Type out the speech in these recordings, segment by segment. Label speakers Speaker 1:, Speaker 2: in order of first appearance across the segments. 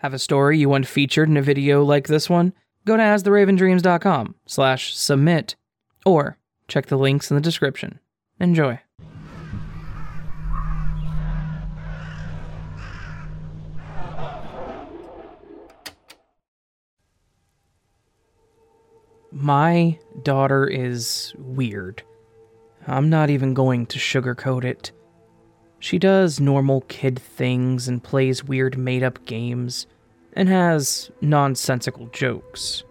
Speaker 1: Have a story you want featured in a video like this one? Go to astheravendreams.com slash submit or check the links in the description. Enjoy. My daughter is weird. I'm not even going to sugarcoat it. She does normal kid things and plays weird made up games and has nonsensical jokes.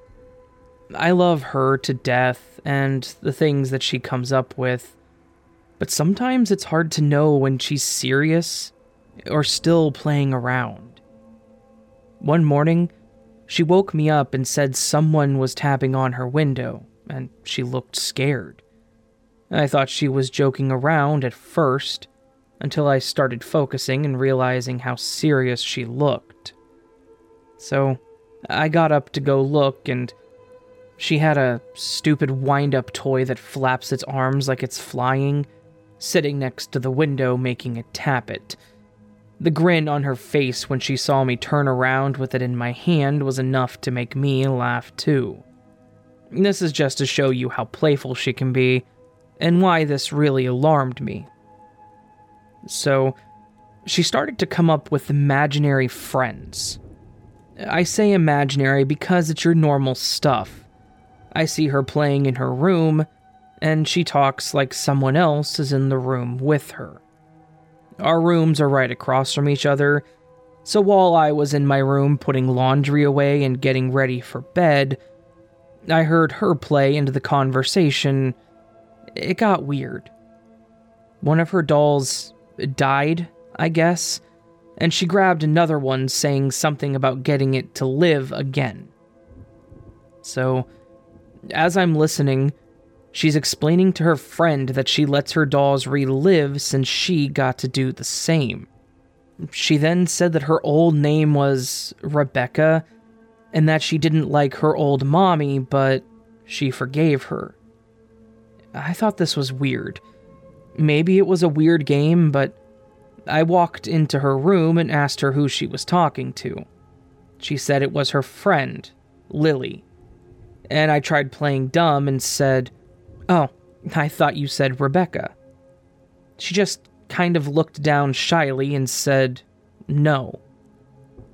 Speaker 1: I love her to death and the things that she comes up with, but sometimes it's hard to know when she's serious or still playing around. One morning, she woke me up and said someone was tapping on her window, and she looked scared. I thought she was joking around at first, until I started focusing and realizing how serious she looked. So, I got up to go look, and she had a stupid wind up toy that flaps its arms like it's flying, sitting next to the window, making it tap it. The grin on her face when she saw me turn around with it in my hand was enough to make me laugh too. This is just to show you how playful she can be, and why this really alarmed me. So, she started to come up with imaginary friends. I say imaginary because it's your normal stuff. I see her playing in her room, and she talks like someone else is in the room with her. Our rooms are right across from each other, so while I was in my room putting laundry away and getting ready for bed, I heard her play into the conversation. It got weird. One of her dolls died, I guess, and she grabbed another one saying something about getting it to live again. So, as I'm listening, She's explaining to her friend that she lets her dolls relive since she got to do the same. She then said that her old name was Rebecca and that she didn't like her old mommy, but she forgave her. I thought this was weird. Maybe it was a weird game, but I walked into her room and asked her who she was talking to. She said it was her friend, Lily. And I tried playing dumb and said, Oh, I thought you said Rebecca. She just kind of looked down shyly and said, no.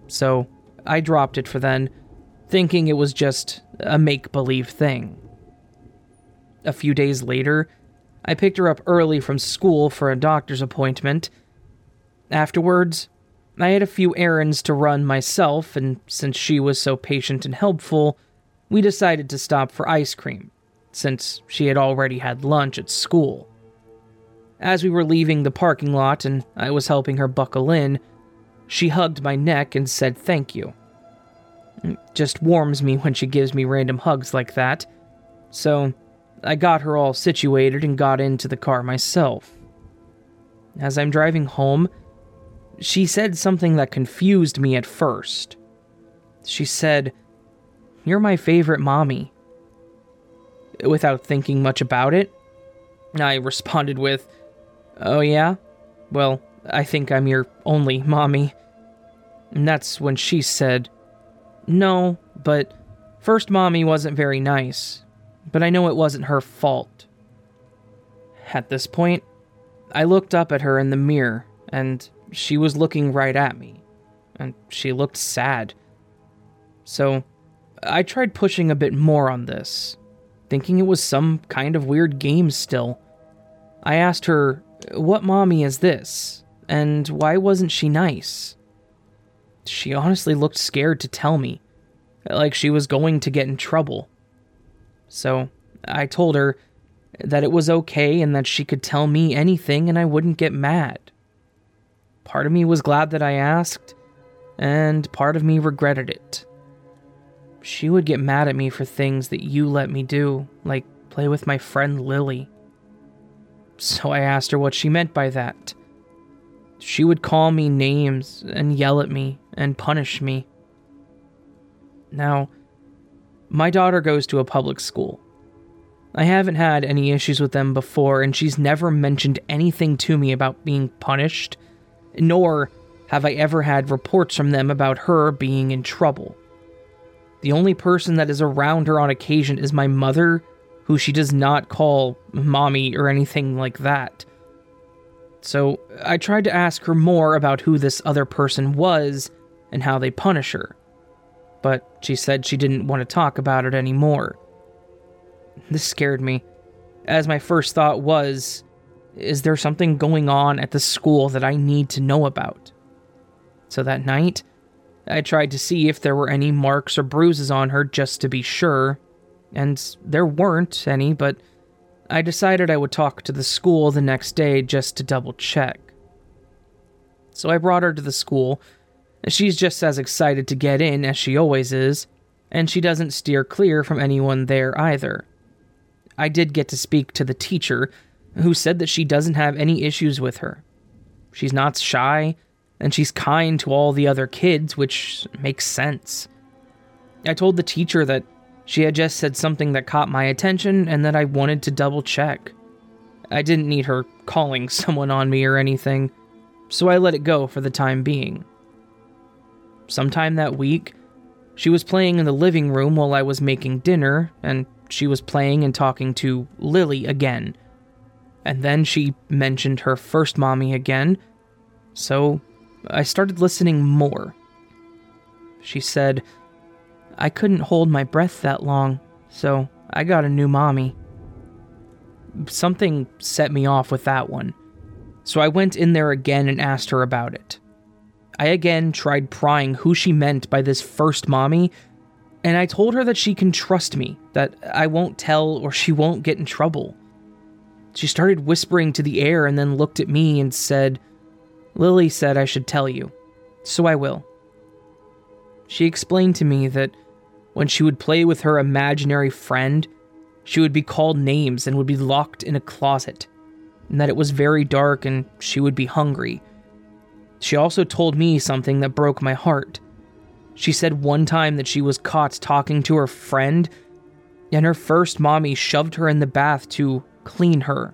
Speaker 1: So I dropped it for then, thinking it was just a make believe thing. A few days later, I picked her up early from school for a doctor's appointment. Afterwards, I had a few errands to run myself, and since she was so patient and helpful, we decided to stop for ice cream since she had already had lunch at school. As we were leaving the parking lot and I was helping her buckle in, she hugged my neck and said thank you. It just warms me when she gives me random hugs like that, so I got her all situated and got into the car myself. As I'm driving home, she said something that confused me at first. She said, You're my favorite mommy without thinking much about it. I responded with, Oh, yeah? Well, I think I'm your only mommy. And that's when she said, No, but first mommy wasn't very nice, but I know it wasn't her fault. At this point, I looked up at her in the mirror, and she was looking right at me, and she looked sad. So, I tried pushing a bit more on this, thinking it was some kind of weird game still. I asked her, What mommy is this? And why wasn't she nice? She honestly looked scared to tell me, like she was going to get in trouble. So I told her that it was okay and that she could tell me anything and I wouldn't get mad. Part of me was glad that I asked, and part of me regretted it she would get mad at me for things that you let me do, like play with my friend Lily. So I asked her what she meant by that. She would call me names and yell at me and punish me. Now, my daughter goes to a public school. I haven't had any issues with them before, and she's never mentioned anything to me about being punished, nor have I ever had reports from them about her being in trouble. The only person that is around her on occasion is my mother, who she does not call mommy or anything like that. So I tried to ask her more about who this other person was and how they punish her. But she said she didn't want to talk about it anymore. This scared me, as my first thought was is there something going on at the school that I need to know about? So that night, I tried to see if there were any marks or bruises on her just to be sure, and there weren't any, but I decided I would talk to the school the next day just to double check. So I brought her to the school. She's just as excited to get in as she always is, and she doesn't steer clear from anyone there either. I did get to speak to the teacher, who said that she doesn't have any issues with her. She's not shy, and she's kind to all the other kids, which makes sense. I told the teacher that she had just said something that caught my attention and that I wanted to double check. I didn't need her calling someone on me or anything, so I let it go for the time being. Sometime that week, she was playing in the living room while I was making dinner, and she was playing and talking to Lily again. And then she mentioned her first mommy again, so I started listening more. She said, I couldn't hold my breath that long, so I got a new mommy. Something set me off with that one, so I went in there again and asked her about it. I again tried prying who she meant by this first mommy and I told her that she can trust me, that I won't tell or she won't get in trouble. She started whispering to the air and then looked at me and said, Lily said I should tell you, so I will. She explained to me that when she would play with her imaginary friend, she would be called names and would be locked in a closet, and that it was very dark and she would be hungry. She also told me something that broke my heart she said one time that she was caught talking to her friend, and her first mommy shoved her in the bath to clean her,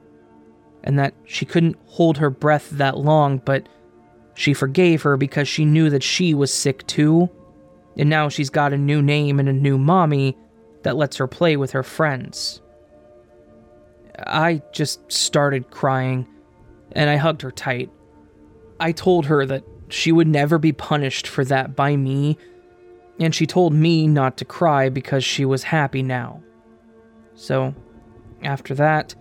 Speaker 1: and that she couldn't hold her breath that long, but she forgave her because she knew that she was sick too, and now she's got a new name and a new mommy that lets her play with her friends. I just started crying, and I hugged her tight. I told her that she would never be punished for that by me, and she told me not to cry because she was happy now. So, after that,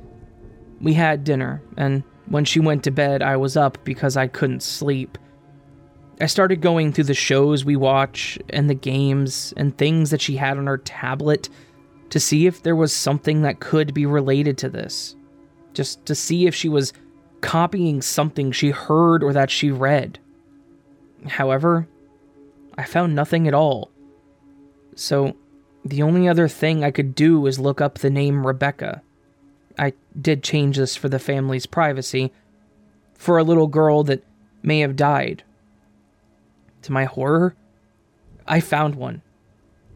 Speaker 1: we had dinner, and when she went to bed, I was up because I couldn't sleep. I started going through the shows we watch, and the games, and things that she had on her tablet to see if there was something that could be related to this. Just to see if she was copying something she heard or that she read. However, I found nothing at all. So, the only other thing I could do was look up the name Rebecca. I did change this for the family's privacy, for a little girl that may have died. To my horror, I found one,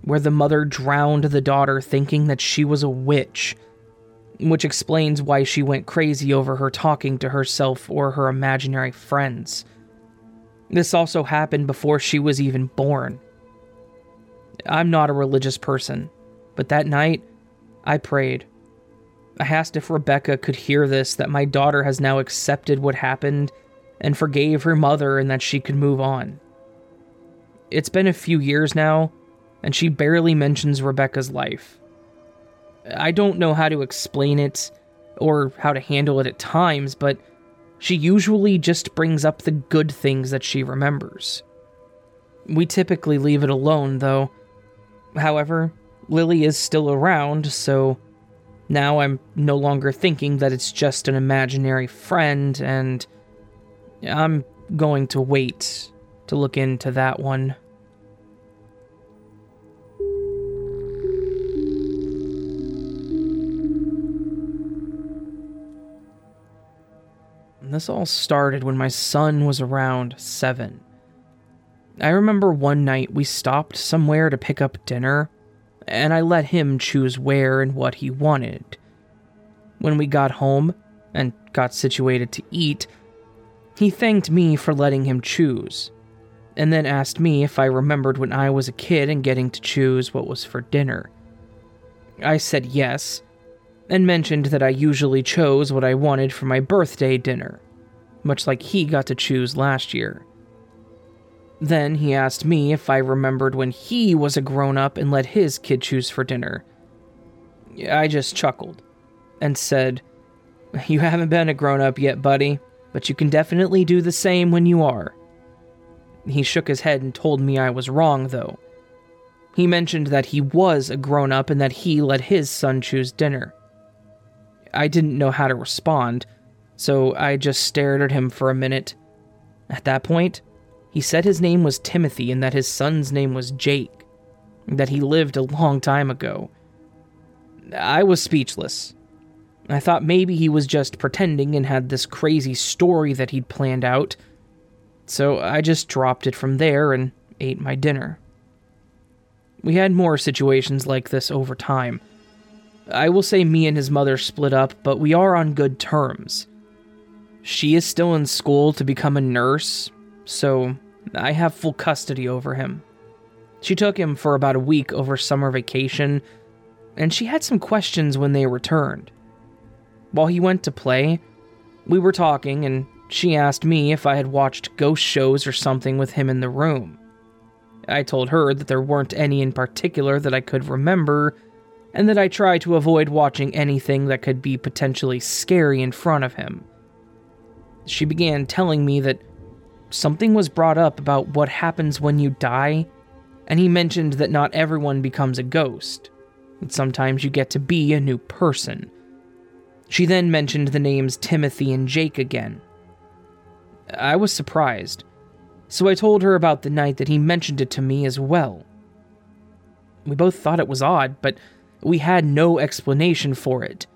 Speaker 1: where the mother drowned the daughter thinking that she was a witch, which explains why she went crazy over her talking to herself or her imaginary friends. This also happened before she was even born. I'm not a religious person, but that night, I prayed. I asked if Rebecca could hear this that my daughter has now accepted what happened and forgave her mother and that she could move on. It's been a few years now, and she barely mentions Rebecca's life. I don't know how to explain it or how to handle it at times, but she usually just brings up the good things that she remembers. We typically leave it alone, though. However, Lily is still around, so now I'm no longer thinking that it's just an imaginary friend, and I'm going to wait to look into that one. This all started when my son was around seven. I remember one night we stopped somewhere to pick up dinner, and I let him choose where and what he wanted. When we got home and got situated to eat, He thanked me for letting him choose, and then asked me if I remembered when I was a kid and getting to choose what was for dinner. I said yes, and mentioned that I usually chose what I wanted for my birthday dinner, much like he got to choose last year. Then he asked me if I remembered when he was a grown up and let his kid choose for dinner. I just chuckled and said, You haven't been a grown up yet, buddy, but you can definitely do the same when you are. He shook his head and told me I was wrong, though. He mentioned that he was a grown up and that he let his son choose dinner. I didn't know how to respond, so I just stared at him for a minute. At that point, he said his name was Timothy and that his son's name was Jake, that he lived a long time ago. I was speechless. I thought maybe he was just pretending and had this crazy story that he'd planned out, so I just dropped it from there and ate my dinner. We had more situations like this over time. I will say me and his mother split up, but we are on good terms. She is still in school to become a nurse, so I have full custody over him. She took him for about a week over summer vacation, and she had some questions when they returned. While he went to play, we were talking, and she asked me if I had watched ghost shows or something with him in the room. I told her that there weren't any in particular that I could remember, and that I try to avoid watching anything that could be potentially scary in front of him. She began telling me that something was brought up about what happens when you die, and he mentioned that not everyone becomes a ghost, that sometimes you get to be a new person. She then mentioned the names Timothy and Jake again. I was surprised, so I told her about the night that he mentioned it to me as well. We both thought it was odd, but we had no explanation for it.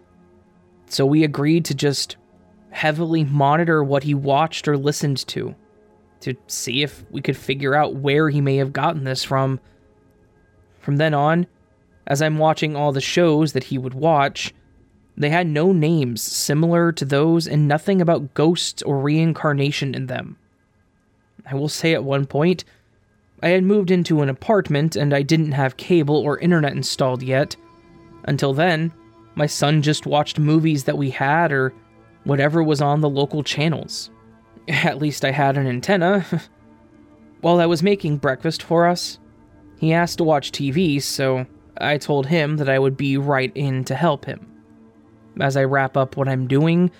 Speaker 1: So we agreed to just heavily monitor what he watched or listened to, to see if we could figure out where he may have gotten this from. From then on, as I'm watching all the shows that he would watch, they had no names similar to those and nothing about ghosts or reincarnation in them. I will say at one point, I had moved into an apartment and I didn't have cable or internet installed yet. Until then, my son just watched movies that we had or whatever was on the local channels. At least I had an antenna. While I was making breakfast for us, he asked to watch TV, so I told him that I would be right in to help him. As I wrap up what I'm doing,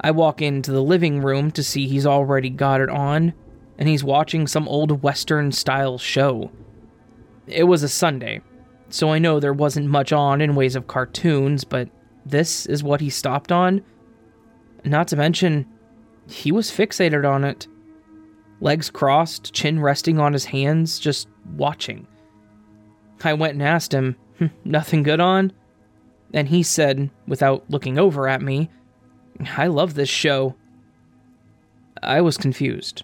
Speaker 1: I walk into the living room to see he's already got it on, and he's watching some old Western style show. It was a Sunday, so I know there wasn't much on in ways of cartoons, but this is what he stopped on. Not to mention, he was fixated on it. Legs crossed, chin resting on his hands, just watching. I went and asked him, hmm, Nothing good on? And he said, without looking over at me, I love this show. I was confused,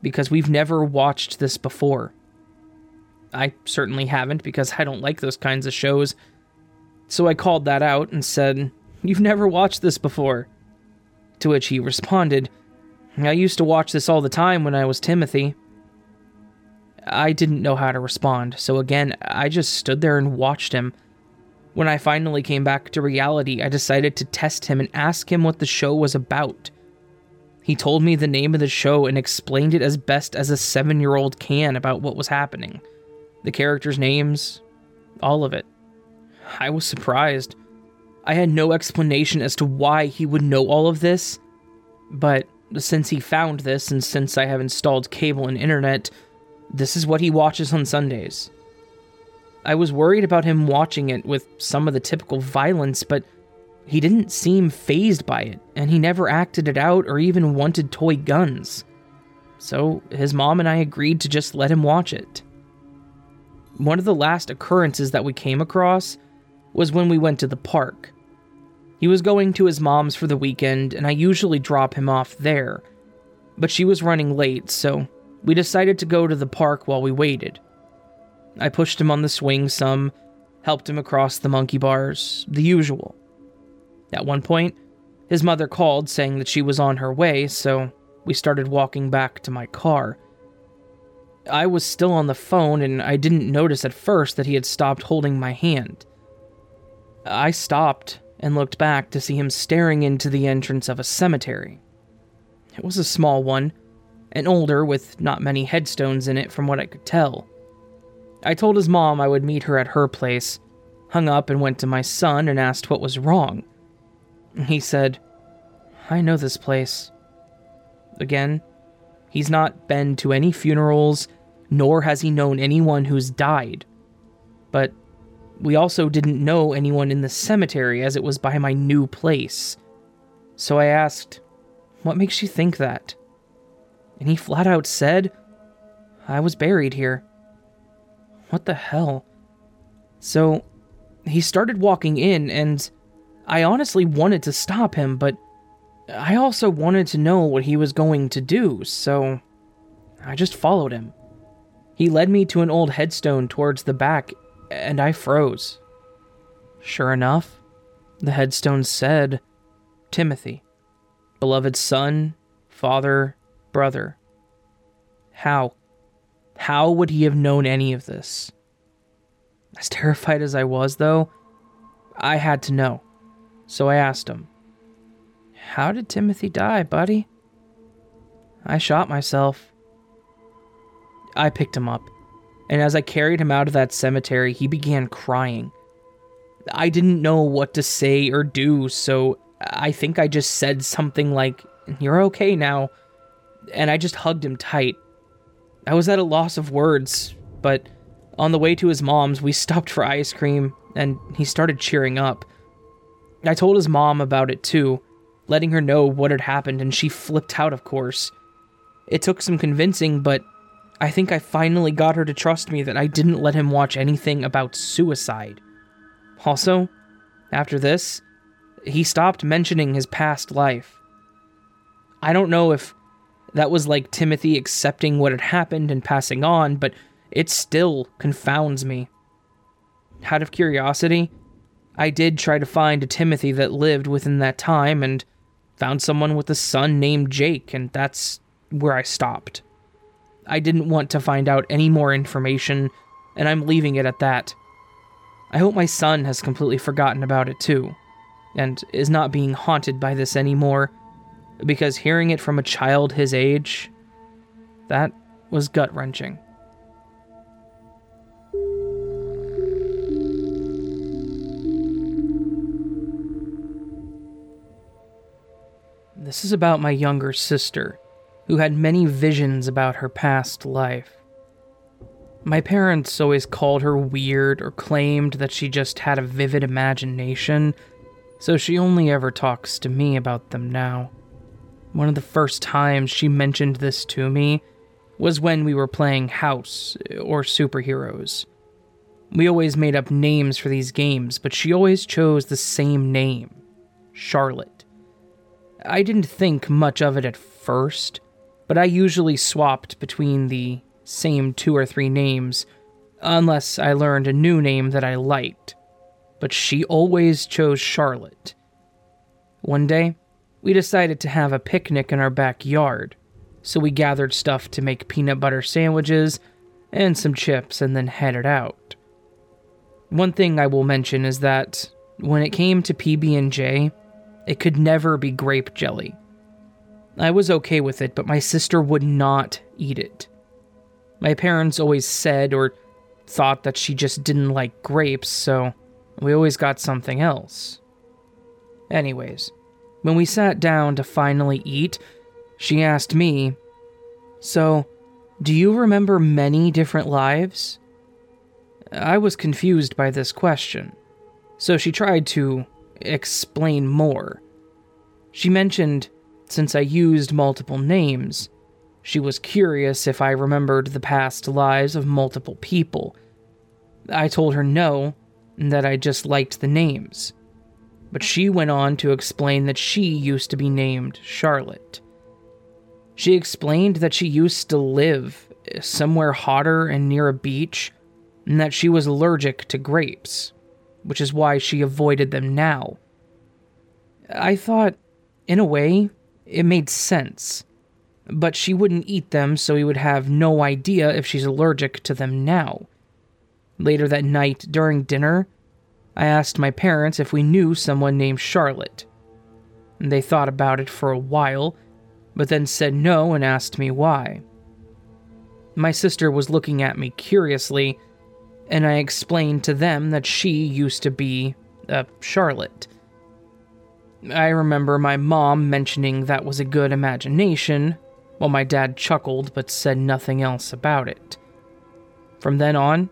Speaker 1: because we've never watched this before. I certainly haven't because I don't like those kinds of shows. So I called that out and said, You've never watched this before. To which he responded, I used to watch this all the time when I was Timothy. I didn't know how to respond, so again, I just stood there and watched him. When I finally came back to reality, I decided to test him and ask him what the show was about. He told me the name of the show and explained it as best as a seven year old can about what was happening the characters' names, all of it. I was surprised. I had no explanation as to why he would know all of this, but since he found this and since I have installed cable and internet, this is what he watches on Sundays. I was worried about him watching it with some of the typical violence, but he didn't seem fazed by it, and he never acted it out or even wanted toy guns. So his mom and I agreed to just let him watch it. One of the last occurrences that we came across was when we went to the park. He was going to his mom's for the weekend, and I usually drop him off there. But she was running late, so we decided to go to the park while we waited. I pushed him on the swing some, helped him across the monkey bars, the usual. At one point, his mother called saying that she was on her way, so we started walking back to my car. I was still on the phone and I didn't notice at first that he had stopped holding my hand. I stopped and looked back to see him staring into the entrance of a cemetery. It was a small one, and older with not many headstones in it from what I could tell. I told his mom I would meet her at her place, hung up and went to my son and asked what was wrong. He said, I know this place. Again, he's not been to any funerals, nor has he known anyone who's died. But we also didn't know anyone in the cemetery as it was by my new place. So I asked, What makes you think that? And he flat out said, I was buried here. What the hell? So he started walking in, and I honestly wanted to stop him, but I also wanted to know what he was going to do, so I just followed him. He led me to an old headstone towards the back, and I froze. Sure enough, the headstone said Timothy, beloved son, father, brother. How? How would he have known any of this? As terrified as I was, though, I had to know. So I asked him, How did Timothy die, buddy? I shot myself. I picked him up, and as I carried him out of that cemetery, he began crying. I didn't know what to say or do, so I think I just said something like, You're okay now. And I just hugged him tight. I was at a loss of words, but on the way to his mom's, we stopped for ice cream, and he started cheering up. I told his mom about it too, letting her know what had happened, and she flipped out, of course. It took some convincing, but I think I finally got her to trust me that I didn't let him watch anything about suicide. Also, after this, he stopped mentioning his past life. I don't know if that was like Timothy accepting what had happened and passing on, but it still confounds me. Out of curiosity, I did try to find a Timothy that lived within that time and found someone with a son named Jake, and that's where I stopped. I didn't want to find out any more information, and I'm leaving it at that. I hope my son has completely forgotten about it too, and is not being haunted by this anymore, because hearing it from a child his age, that was gut wrenching. This is about my younger sister, who had many visions about her past life. My parents always called her weird or claimed that she just had a vivid imagination, so she only ever talks to me about them now. One of the first times she mentioned this to me was when we were playing House or Superheroes. We always made up names for these games, but she always chose the same name Charlotte. I didn't think much of it at first, but I usually swapped between the same two or three names, unless I learned a new name that I liked. But she always chose Charlotte. One day, we decided to have a picnic in our backyard, so we gathered stuff to make peanut butter sandwiches and some chips and then headed out. One thing I will mention is that when it came to PB&J, it could never be grape jelly. I was okay with it, but my sister would not eat it. My parents always said or thought that she just didn't like grapes, so we always got something else. Anyways, when we sat down to finally eat, she asked me, So, do you remember many different lives? I was confused by this question, so she tried to explain more. She mentioned, since I used multiple names, she was curious if I remembered the past lives of multiple people. I told her no, and that I just liked the names. But she went on to explain that she used to be named Charlotte. She explained that she used to live somewhere hotter and near a beach, and that she was allergic to grapes which is why she avoided them now. I thought, in a way, it made sense. but she wouldn't eat them, so he would have no idea if she's allergic to them now. Later that night, during dinner, I asked my parents if we knew someone named Charlotte. They thought about it for a while, but then said no and asked me why. My sister was looking at me curiously, and I explained to them that she used to be a Charlotte. I remember my mom mentioning that was a good imagination, while my dad chuckled but said nothing else about it. From then on,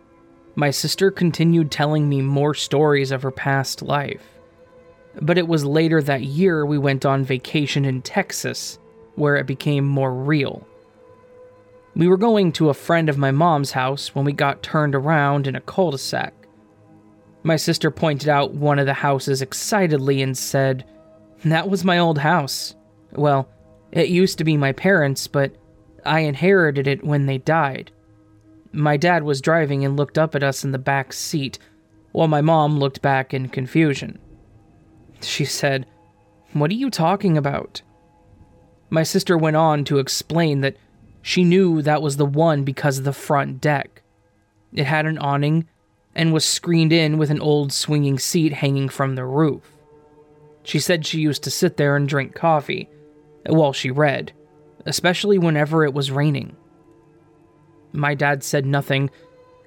Speaker 1: my sister continued telling me more stories of her past life. But it was later that year we went on vacation in Texas where it became more real. We were going to a friend of my mom's house when we got turned around in a cul de sac. My sister pointed out one of the houses excitedly and said, That was my old house. Well, it used to be my parents', but I inherited it when they died. My dad was driving and looked up at us in the back seat, while my mom looked back in confusion. She said, What are you talking about? My sister went on to explain that she knew that was the one because of the front deck. It had an awning and was screened in with an old swinging seat hanging from the roof. She said she used to sit there and drink coffee while she read, especially whenever it was raining. My dad said nothing,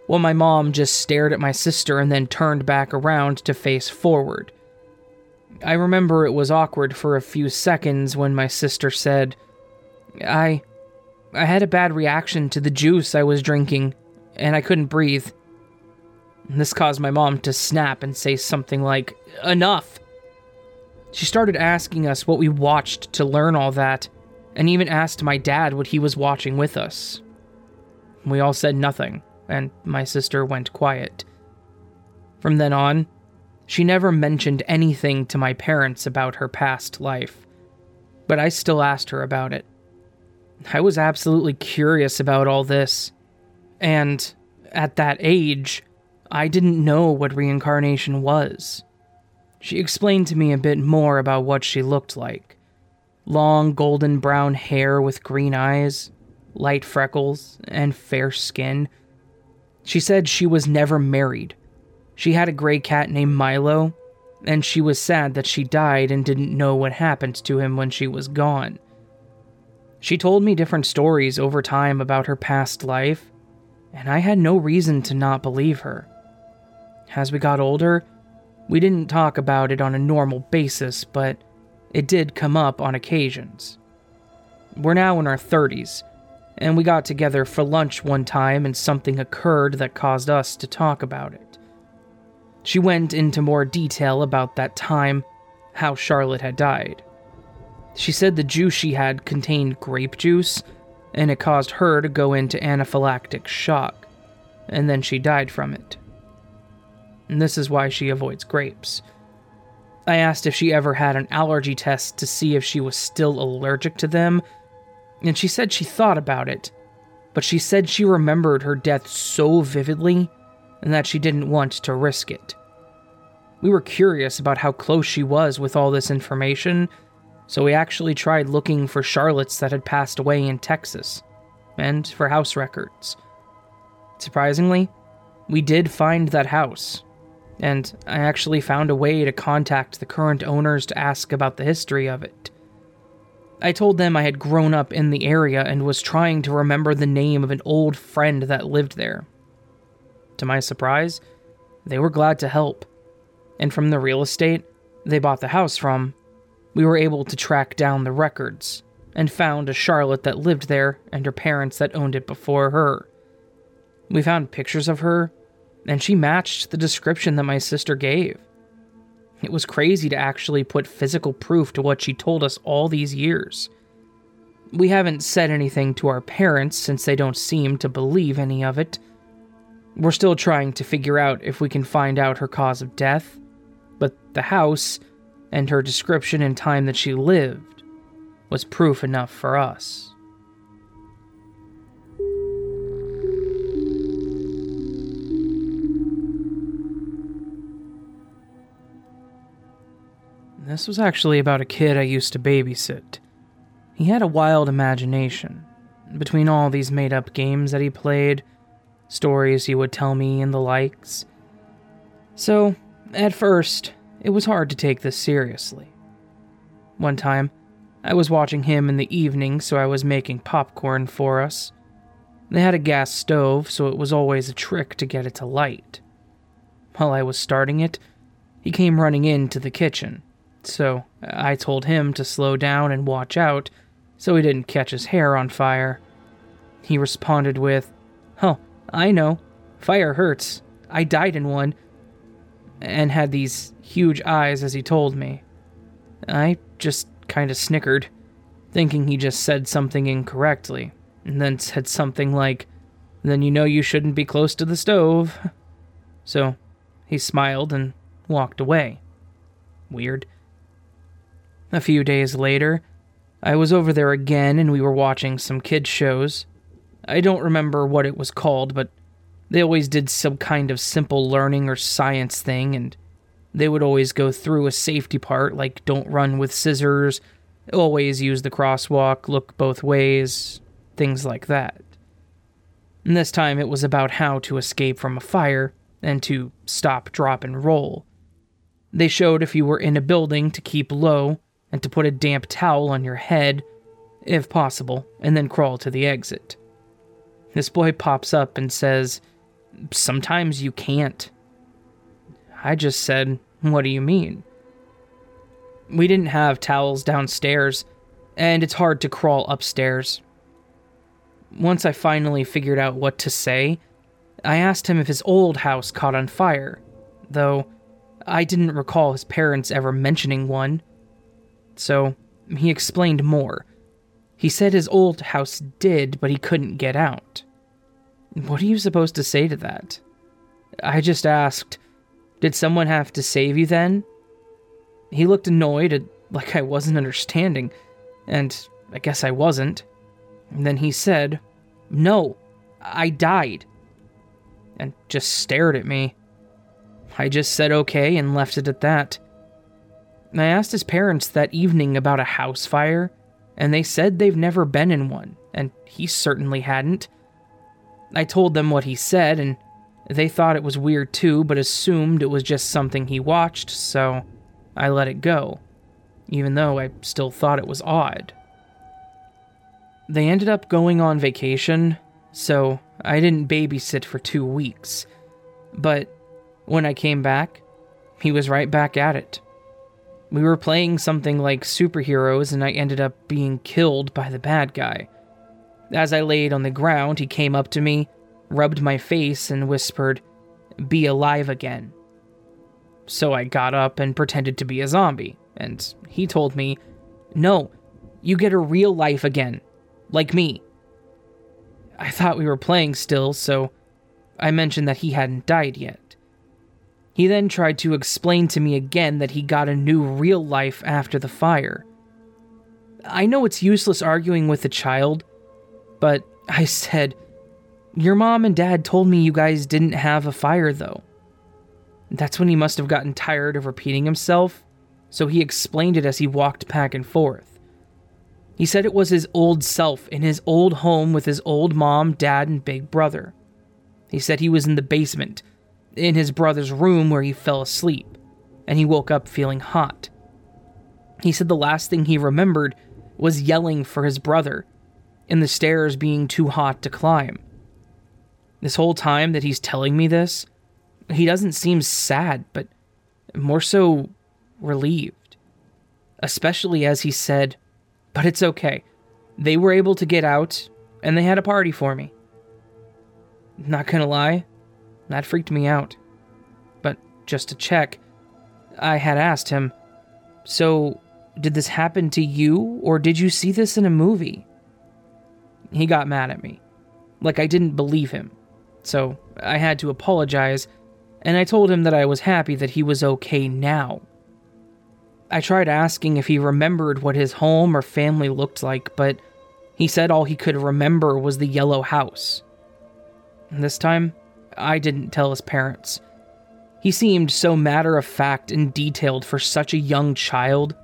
Speaker 1: while my mom just stared at my sister and then turned back around to face forward. I remember it was awkward for a few seconds when my sister said, I. I had a bad reaction to the juice I was drinking, and I couldn't breathe. This caused my mom to snap and say something like, Enough! She started asking us what we watched to learn all that, and even asked my dad what he was watching with us. We all said nothing, and my sister went quiet. From then on, she never mentioned anything to my parents about her past life, but I still asked her about it. I was absolutely curious about all this, and at that age, I didn't know what reincarnation was. She explained to me a bit more about what she looked like long golden brown hair with green eyes, light freckles, and fair skin. She said she was never married she had a gray cat named Milo, and she was sad that she died and didn't know what happened to him when she was gone. She told me different stories over time about her past life, and I had no reason to not believe her. As we got older, we didn't talk about it on a normal basis, but it did come up on occasions. We're now in our 30s, and we got together for lunch one time and something occurred that caused us to talk about it. She went into more detail about that time, how Charlotte had died. She said the juice she had contained grape juice, and it caused her to go into anaphylactic shock, and then she died from it. And this is why she avoids grapes. I asked if she ever had an allergy test to see if she was still allergic to them, and she said she thought about it, but she said she remembered her death so vividly and that she didn't want to risk it. We were curious about how close she was with all this information, so we actually tried looking for Charlottes that had passed away in Texas, and for house records. Surprisingly, we did find that house, and I actually found a way to contact the current owners to ask about the history of it. I told them I had grown up in the area and was trying to remember the name of an old friend that lived there, to my surprise, they were glad to help. And from the real estate they bought the house from, we were able to track down the records and found a Charlotte that lived there and her parents that owned it before her. We found pictures of her, and she matched the description that my sister gave. It was crazy to actually put physical proof to what she told us all these years. We haven't said anything to our parents since they don't seem to believe any of it, we're still trying to figure out if we can find out her cause of death, but the house and her description and time that she lived was proof enough for us. This was actually about a kid I used to babysit. He had a wild imagination. Between all these made up games that he played, stories he would tell me, and the likes. So, at first, it was hard to take this seriously. One time, I was watching him in the evening, so I was making popcorn for us. They had a gas stove, so it was always a trick to get it to light. While I was starting it, he came running into the kitchen, so I told him to slow down and watch out so he didn't catch his hair on fire. He responded with, Oh, I know. Fire hurts. I died in one. And had these huge eyes as he told me. I just kind of snickered, thinking he just said something incorrectly, and then said something like, Then you know you shouldn't be close to the stove. So he smiled and walked away. Weird. A few days later, I was over there again and we were watching some kids' shows. I don't remember what it was called, but they always did some kind of simple learning or science thing, and they would always go through a safety part like don't run with scissors, always use the crosswalk, look both ways, things like that. And this time it was about how to escape from a fire and to stop, drop, and roll. They showed if you were in a building to keep low and to put a damp towel on your head, if possible, and then crawl to the exit. This boy pops up and says, Sometimes you can't. I just said, What do you mean? We didn't have towels downstairs, and it's hard to crawl upstairs. Once I finally figured out what to say, I asked him if his old house caught on fire, though I didn't recall his parents ever mentioning one. So he explained more. He said his old house did, but he couldn't get out. What are you supposed to say to that? I just asked, Did someone have to save you then? He looked annoyed, like I wasn't understanding, and I guess I wasn't. And then he said, No, I died. And just stared at me. I just said okay and left it at that. I asked his parents that evening about a house fire, and they said they've never been in one, and he certainly hadn't. I told them what he said, and they thought it was weird too, but assumed it was just something he watched, so I let it go, even though I still thought it was odd. They ended up going on vacation, so I didn't babysit for two weeks. But when I came back, he was right back at it. We were playing something like superheroes, and I ended up being killed by the bad guy. As I laid on the ground, he came up to me, rubbed my face, and whispered, Be alive again. So I got up and pretended to be a zombie, and he told me, No, you get a real life again, like me. I thought we were playing still, so I mentioned that he hadn't died yet. He then tried to explain to me again that he got a new real life after the fire. I know it's useless arguing with a child, but I said, Your mom and dad told me you guys didn't have a fire, though. That's when he must have gotten tired of repeating himself, so he explained it as he walked back and forth. He said it was his old self in his old home with his old mom, dad, and big brother. He said he was in the basement, in his brother's room where he fell asleep, and he woke up feeling hot. He said the last thing he remembered was yelling for his brother, and the stairs being too hot to climb. This whole time that he's telling me this, he doesn't seem sad, but more so relieved. Especially as he said, But it's okay. They were able to get out, and they had a party for me. Not gonna lie, that freaked me out. But just to check, I had asked him, So, did this happen to you, or did you see this in a movie? He got mad at me, like I didn't believe him. So, I had to apologize, and I told him that I was happy that he was okay now. I tried asking if he remembered what his home or family looked like, but he said all he could remember was the yellow house. This time, I didn't tell his parents. He seemed so matter of fact and detailed for such a young child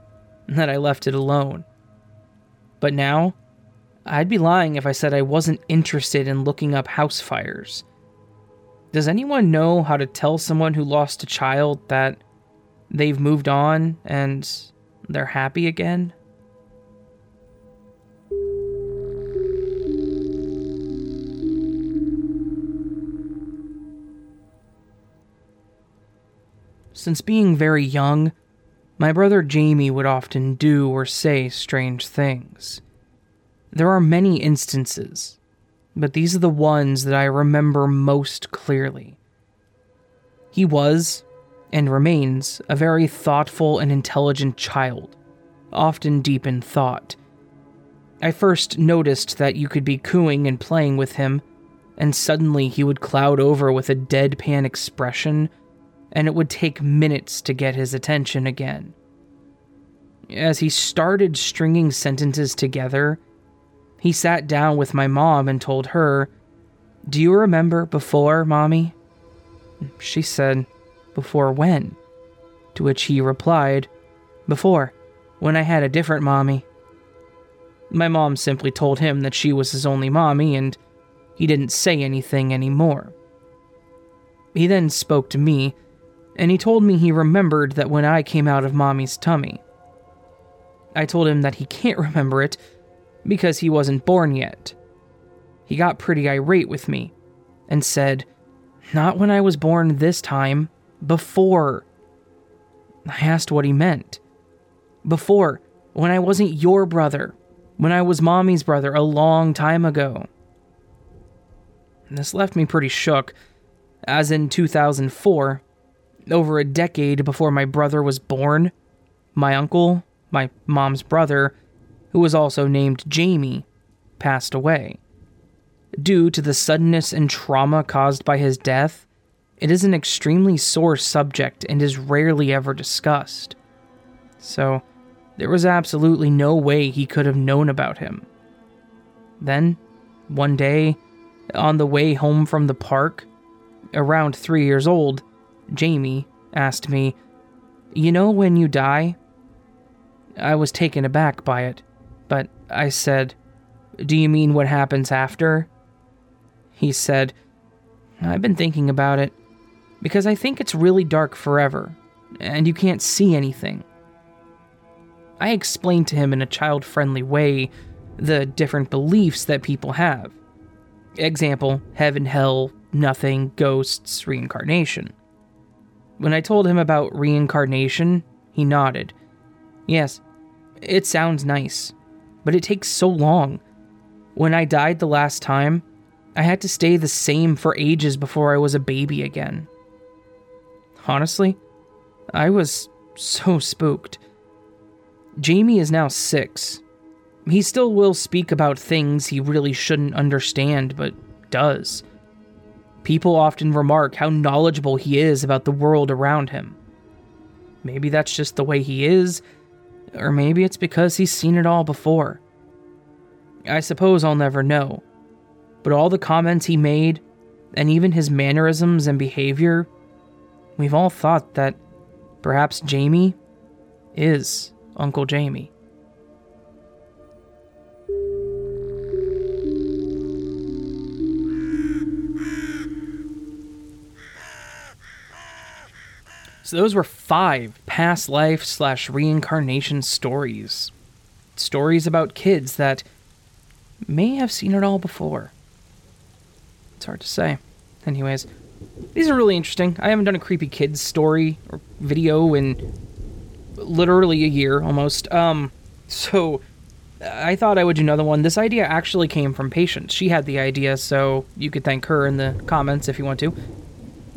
Speaker 1: that I left it alone. But now, I'd be lying if I said I wasn't interested in looking up house fires. Does anyone know how to tell someone who lost a child that they've moved on and they're happy again? Since being very young, my brother Jamie would often do or say strange things. There are many instances, but these are the ones that I remember most clearly. He was, and remains, a very thoughtful and intelligent child, often deep in thought. I first noticed that you could be cooing and playing with him, and suddenly he would cloud over with a deadpan expression and it would take minutes to get his attention again. As he started stringing sentences together, he sat down with my mom and told her, Do you remember before, Mommy? She said, Before when? To which he replied, Before, when I had a different mommy. My mom simply told him that she was his only mommy and he didn't say anything anymore. He then spoke to me and he told me he remembered that when I came out of Mommy's tummy. I told him that he can't remember it because he wasn't born yet. He got pretty irate with me and said, Not when I was born this time, before. I asked what he meant. Before, when I wasn't your brother, when I was Mommy's brother a long time ago. This left me pretty shook, as in 2004, over a decade before my brother was born, my uncle, my mom's brother, who was also named Jamie, passed away. Due to the suddenness and trauma caused by his death, it is an extremely sore subject and is rarely ever discussed. So, there was absolutely no way he could have known about him. Then, one day, on the way home from the park, around three years old, Jamie asked me, You know when you die? I was taken aback by it, but I said, Do you mean what happens after? He said, I've been thinking about it, because I think it's really dark forever, and you can't see anything. I explained to him in a child friendly way the different beliefs that people have. Example heaven, hell, nothing, ghosts, reincarnation. When I told him about reincarnation, he nodded. Yes, it sounds nice, but it takes so long. When I died the last time, I had to stay the same for ages before I was a baby again. Honestly, I was so spooked. Jamie is now six. He still will speak about things he really shouldn't understand, but does. People often remark how knowledgeable he is about the world around him. Maybe that's just the way he is, or maybe it's because he's seen it all before. I suppose I'll never know, but all the comments he made, and even his mannerisms and behavior, we've all thought that perhaps Jamie is Uncle Jamie. So those were five past life slash reincarnation stories. Stories about kids that may have seen it all before. It's hard to say. Anyways, these are really interesting. I haven't done a creepy kids story or video in literally a year almost. Um, so I thought I would do another one. This idea actually came from Patience. She had the idea, so you could thank her in the comments if you want to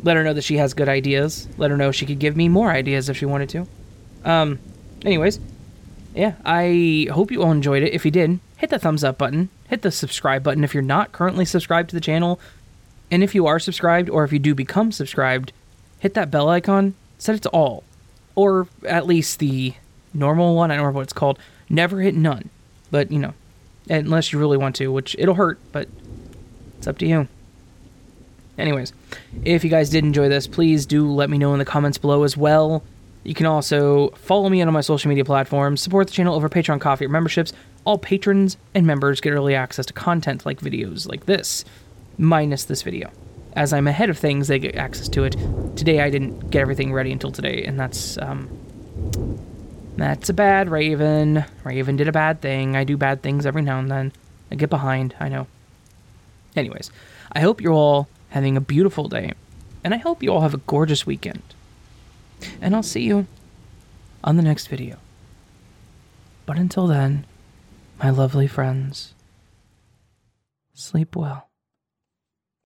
Speaker 1: let her know that she has good ideas. Let her know she could give me more ideas if she wanted to. Um, anyways, yeah, I hope you all enjoyed it. If you did, hit the thumbs up button, hit the subscribe button if you're not currently subscribed to the channel. And if you are subscribed, or if you do become subscribed, hit that bell icon, set it to all. Or at least the normal one, I don't remember what it's called. Never hit none. But, you know, unless you really want to, which it'll hurt, but it's up to you. Anyways, if you guys did enjoy this, please do let me know in the comments below as well. You can also follow me on my social media platforms, support the channel over Patreon Ko-fi or memberships. All patrons and members get early access to content like videos like this, minus this video. As I'm ahead of things, they get access to it. Today I didn't get everything ready until today, and that's um that's a bad Raven. Raven did a bad thing. I do bad things every now and then. I get behind, I know. Anyways, I hope you're all having a beautiful day, and I hope you all have a gorgeous weekend. And I'll see you on the next video. But until then, my lovely friends, sleep well.